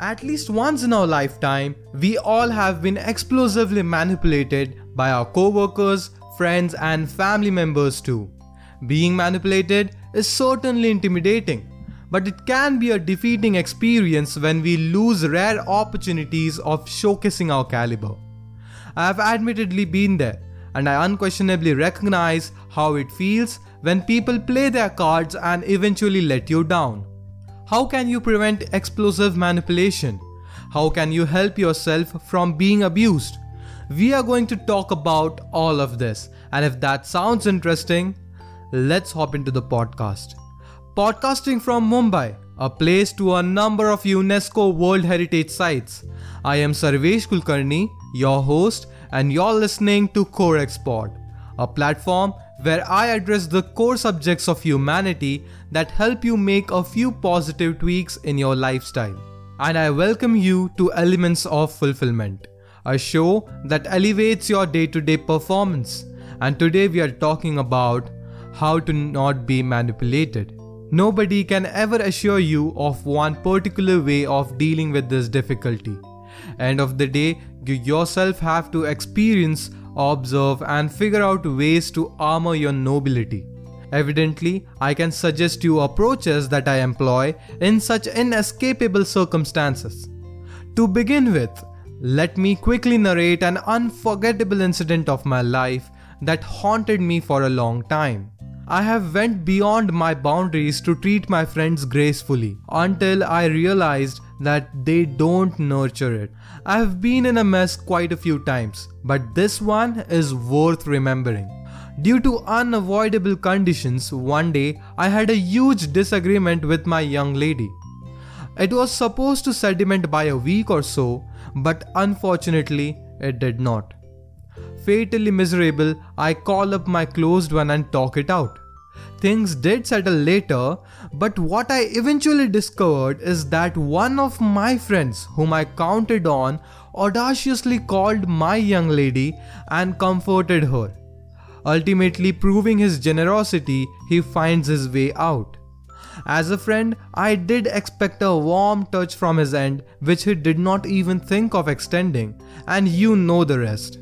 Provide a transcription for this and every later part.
At least once in our lifetime, we all have been explosively manipulated by our coworkers, friends, and family members too. Being manipulated is certainly intimidating, but it can be a defeating experience when we lose rare opportunities of showcasing our caliber. I have admittedly been there, and I unquestionably recognize how it feels when people play their cards and eventually let you down. How can you prevent explosive manipulation? How can you help yourself from being abused? We are going to talk about all of this, and if that sounds interesting, let's hop into the podcast. Podcasting from Mumbai, a place to a number of UNESCO World Heritage Sites. I am Sarvesh Kulkarni, your host, and you're listening to Core Export, a platform where I address the core subjects of humanity that help you make a few positive tweaks in your lifestyle. And I welcome you to Elements of Fulfillment, a show that elevates your day to day performance. And today we are talking about how to not be manipulated. Nobody can ever assure you of one particular way of dealing with this difficulty. End of the day, you yourself have to experience observe, and figure out ways to armor your nobility. Evidently, I can suggest you approaches that I employ in such inescapable circumstances. To begin with, let me quickly narrate an unforgettable incident of my life that haunted me for a long time. I have went beyond my boundaries to treat my friends gracefully until I realized that they don't nurture it. I have been in a mess quite a few times, but this one is worth remembering. Due to unavoidable conditions, one day I had a huge disagreement with my young lady. It was supposed to sediment by a week or so, but unfortunately, it did not fatally miserable, I call up my closed one and talk it out. Things did settle later, but what I eventually discovered is that one of my friends, whom I counted on, audaciously called my young lady and comforted her. Ultimately, proving his generosity, he finds his way out. As a friend, I did expect a warm touch from his end, which he did not even think of extending, and you know the rest.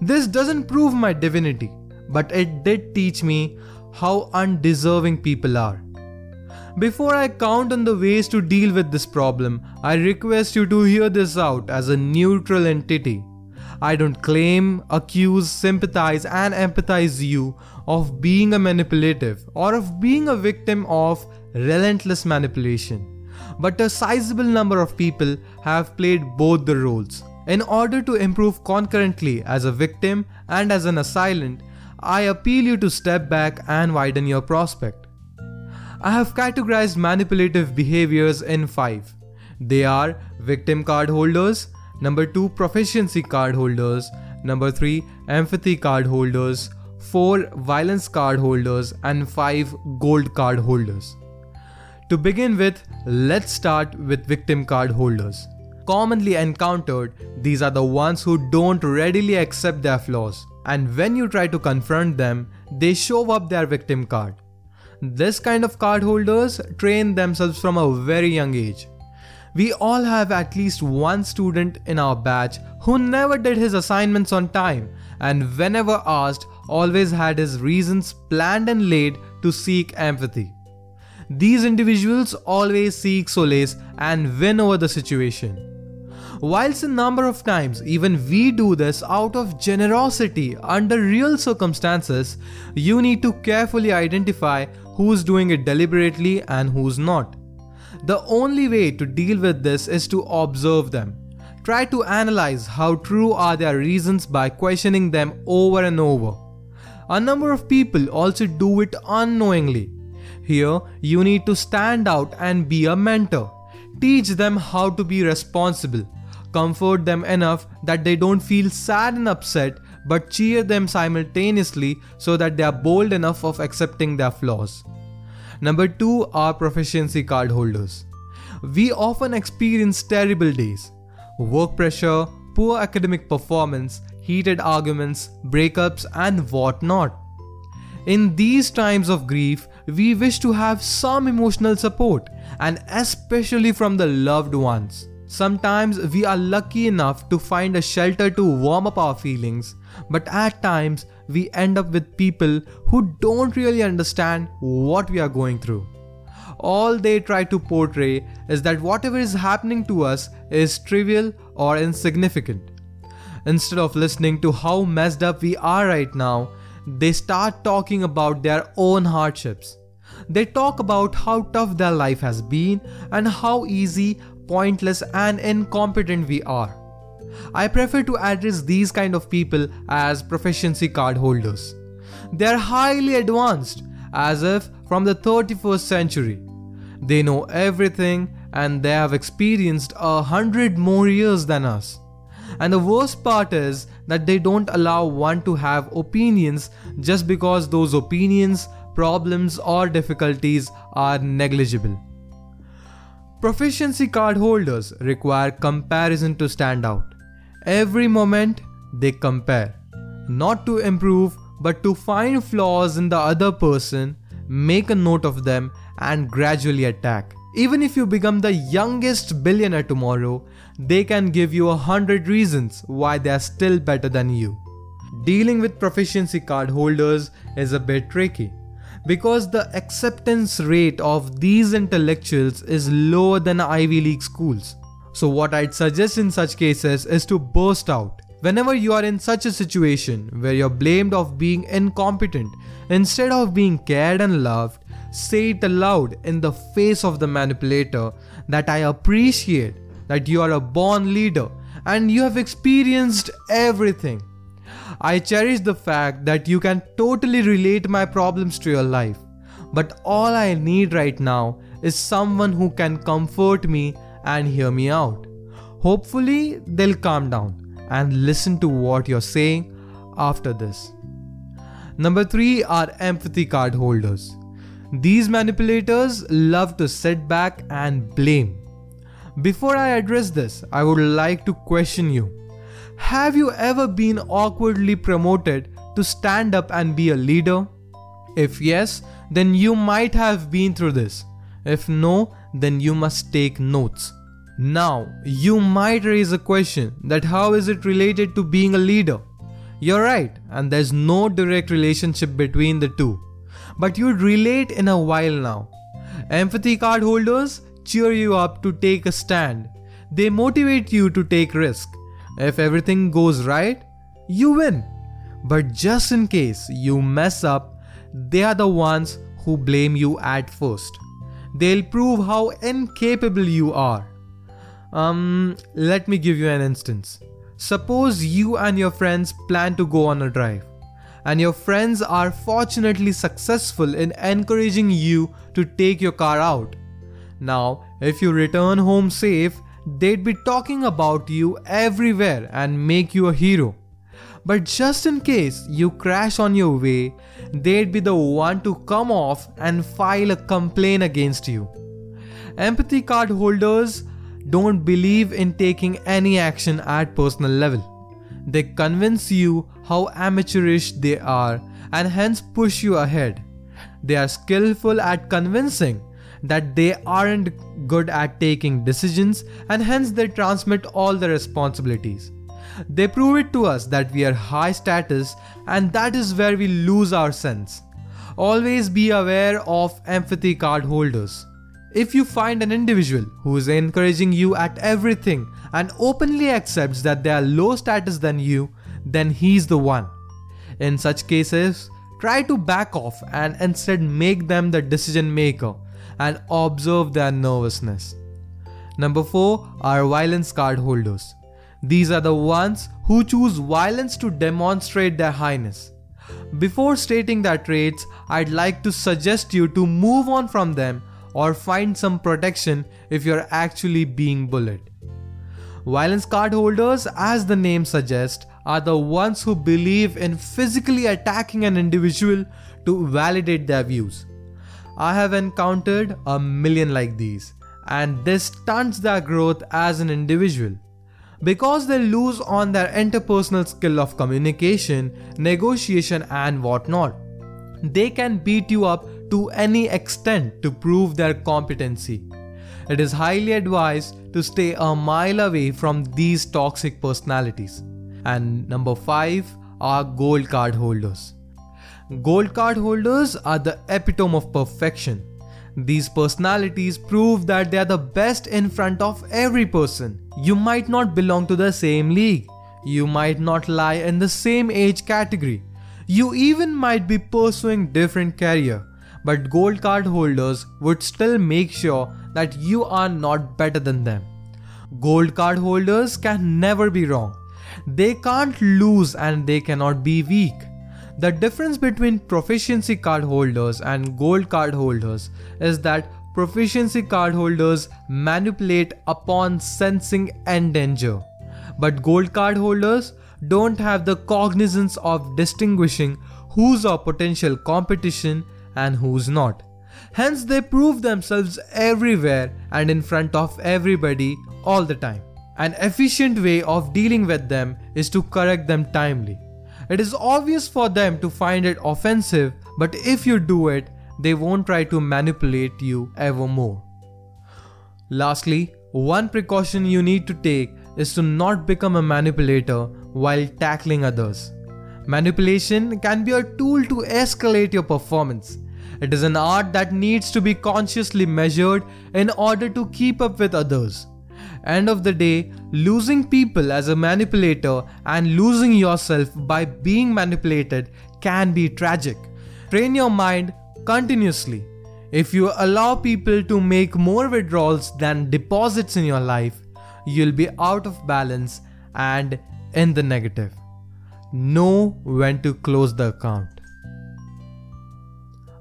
This doesn't prove my divinity, but it did teach me how undeserving people are. Before I count on the ways to deal with this problem, I request you to hear this out as a neutral entity. I don't claim, accuse, sympathize, and empathize you of being a manipulative or of being a victim of relentless manipulation. But a sizable number of people have played both the roles. In order to improve concurrently as a victim and as an assailant, I appeal you to step back and widen your prospect. I have categorized manipulative behaviors in five. They are victim card holders, number two, proficiency card holders, number three, empathy card holders, four, violence card holders, and five, gold card holders. To begin with, let's start with victim card holders commonly encountered, these are the ones who don't readily accept their flaws. And when you try to confront them, they show up their victim card. This kind of card holders train themselves from a very young age. We all have at least one student in our batch who never did his assignments on time and whenever asked always had his reasons planned and laid to seek empathy. These individuals always seek solace and win over the situation. Whilst a number of times even we do this out of generosity under real circumstances, you need to carefully identify who's doing it deliberately and who's not. The only way to deal with this is to observe them. Try to analyze how true are their reasons by questioning them over and over. A number of people also do it unknowingly. Here, you need to stand out and be a mentor. Teach them how to be responsible, comfort them enough that they don't feel sad and upset, but cheer them simultaneously so that they are bold enough of accepting their flaws. Number two are proficiency card holders. We often experience terrible days, work pressure, poor academic performance, heated arguments, breakups, and whatnot. In these times of grief, we wish to have some emotional support, and especially from the loved ones. Sometimes we are lucky enough to find a shelter to warm up our feelings, but at times we end up with people who don't really understand what we are going through. All they try to portray is that whatever is happening to us is trivial or insignificant. Instead of listening to how messed up we are right now, they start talking about their own hardships. They talk about how tough their life has been and how easy, pointless, and incompetent we are. I prefer to address these kind of people as proficiency card holders. They are highly advanced, as if from the 31st century. They know everything and they have experienced a hundred more years than us. And the worst part is that they don't allow one to have opinions just because those opinions, problems, or difficulties are negligible. Proficiency card holders require comparison to stand out. Every moment they compare, not to improve but to find flaws in the other person, make a note of them, and gradually attack. Even if you become the youngest billionaire tomorrow, they can give you a hundred reasons why they are still better than you. Dealing with proficiency card holders is a bit tricky because the acceptance rate of these intellectuals is lower than Ivy League schools. So, what I'd suggest in such cases is to burst out. Whenever you are in such a situation where you're blamed of being incompetent, instead of being cared and loved, say it aloud in the face of the manipulator that I appreciate that you are a born leader and you have experienced everything. I cherish the fact that you can totally relate my problems to your life. But all I need right now is someone who can comfort me and hear me out. Hopefully, they'll calm down and listen to what you're saying after this. Number 3 are empathy card holders. These manipulators love to sit back and blame. Before I address this, I would like to question you. Have you ever been awkwardly promoted to stand up and be a leader? If yes, then you might have been through this. If no, then you must take notes. Now, you might raise a question that how is it related to being a leader? You're right, and there's no direct relationship between the two. But you'd relate in a while now. Empathy card holders cheer you up to take a stand. They motivate you to take risk. If everything goes right, you win. But just in case you mess up, they are the ones who blame you at first. They'll prove how incapable you are. Um, let me give you an instance. Suppose you and your friends plan to go on a drive, and your friends are fortunately successful in encouraging you to take your car out. Now, if you return home safe, they'd be talking about you everywhere and make you a hero. But just in case you crash on your way, they'd be the one to come off and file a complaint against you. Empathy card holders don't believe in taking any action at personal level. They convince you how amateurish they are and hence push you ahead. They are skillful at convincing that they aren't good at taking decisions and hence they transmit all the responsibilities. They prove it to us that we are high status and that is where we lose our sense. Always be aware of empathy card holders. If you find an individual who is encouraging you at everything and openly accepts that they are low status than you, then he's the one. In such cases, try to back off and instead make them the decision maker and observe their nervousness. Number 4 are violence card holders. These are the ones who choose violence to demonstrate their highness. Before stating their traits, I'd like to suggest you to move on from them or find some protection if you're actually being bullied. Violence card holders, as the name suggests, are the ones who believe in physically attacking an individual to validate their views. I have encountered a million like these, and this stunts their growth as an individual. Because they lose on their interpersonal skill of communication, negotiation, and whatnot. They can beat you up to any extent to prove their competency. it is highly advised to stay a mile away from these toxic personalities. And number 5 are gold card holders. Gold card holders are the epitome of perfection. These personalities prove that they are the best in front of every person. You might not belong to the same league. You might not lie in the same age category. You even might be pursuing different career. But gold card holders would still make sure that you are not better than them. Gold card holders can never be wrong. They can't lose and they cannot be weak. The difference between proficiency card holders and gold card holders is that proficiency card holders manipulate upon sensing and danger. But gold card holders don't have the cognizance of distinguishing who's a potential competition and who's not. Hence, they prove themselves everywhere and in front of everybody all the time. An efficient way of dealing with them is to correct them timely. It is obvious for them to find it offensive, but if you do it, they won't try to manipulate you ever more. Lastly, one precaution you need to take is to not become a manipulator while tackling others. Manipulation can be a tool to escalate your performance. It is an art that needs to be consciously measured in order to keep up with others. End of the day, losing people as a manipulator and losing yourself by being manipulated can be tragic. Train your mind continuously. If you allow people to make more withdrawals than deposits in your life, you'll be out of balance and in the negative. Know when to close the account.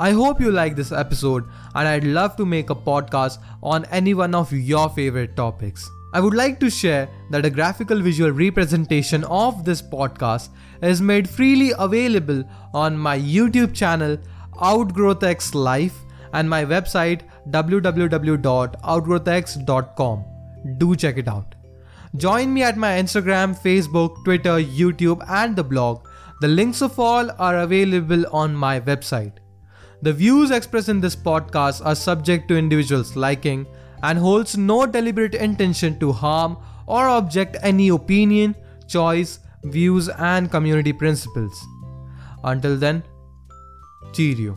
I hope you like this episode and I'd love to make a podcast on any one of your favorite topics. I would like to share that a graphical visual representation of this podcast is made freely available on my YouTube channel OutgrowthX Life and my website www.outgrowthx.com. Do check it out. Join me at my Instagram, Facebook, Twitter, YouTube, and the blog. The links of all are available on my website. The views expressed in this podcast are subject to individuals' liking and holds no deliberate intention to harm or object any opinion, choice, views, and community principles. Until then, cheerio.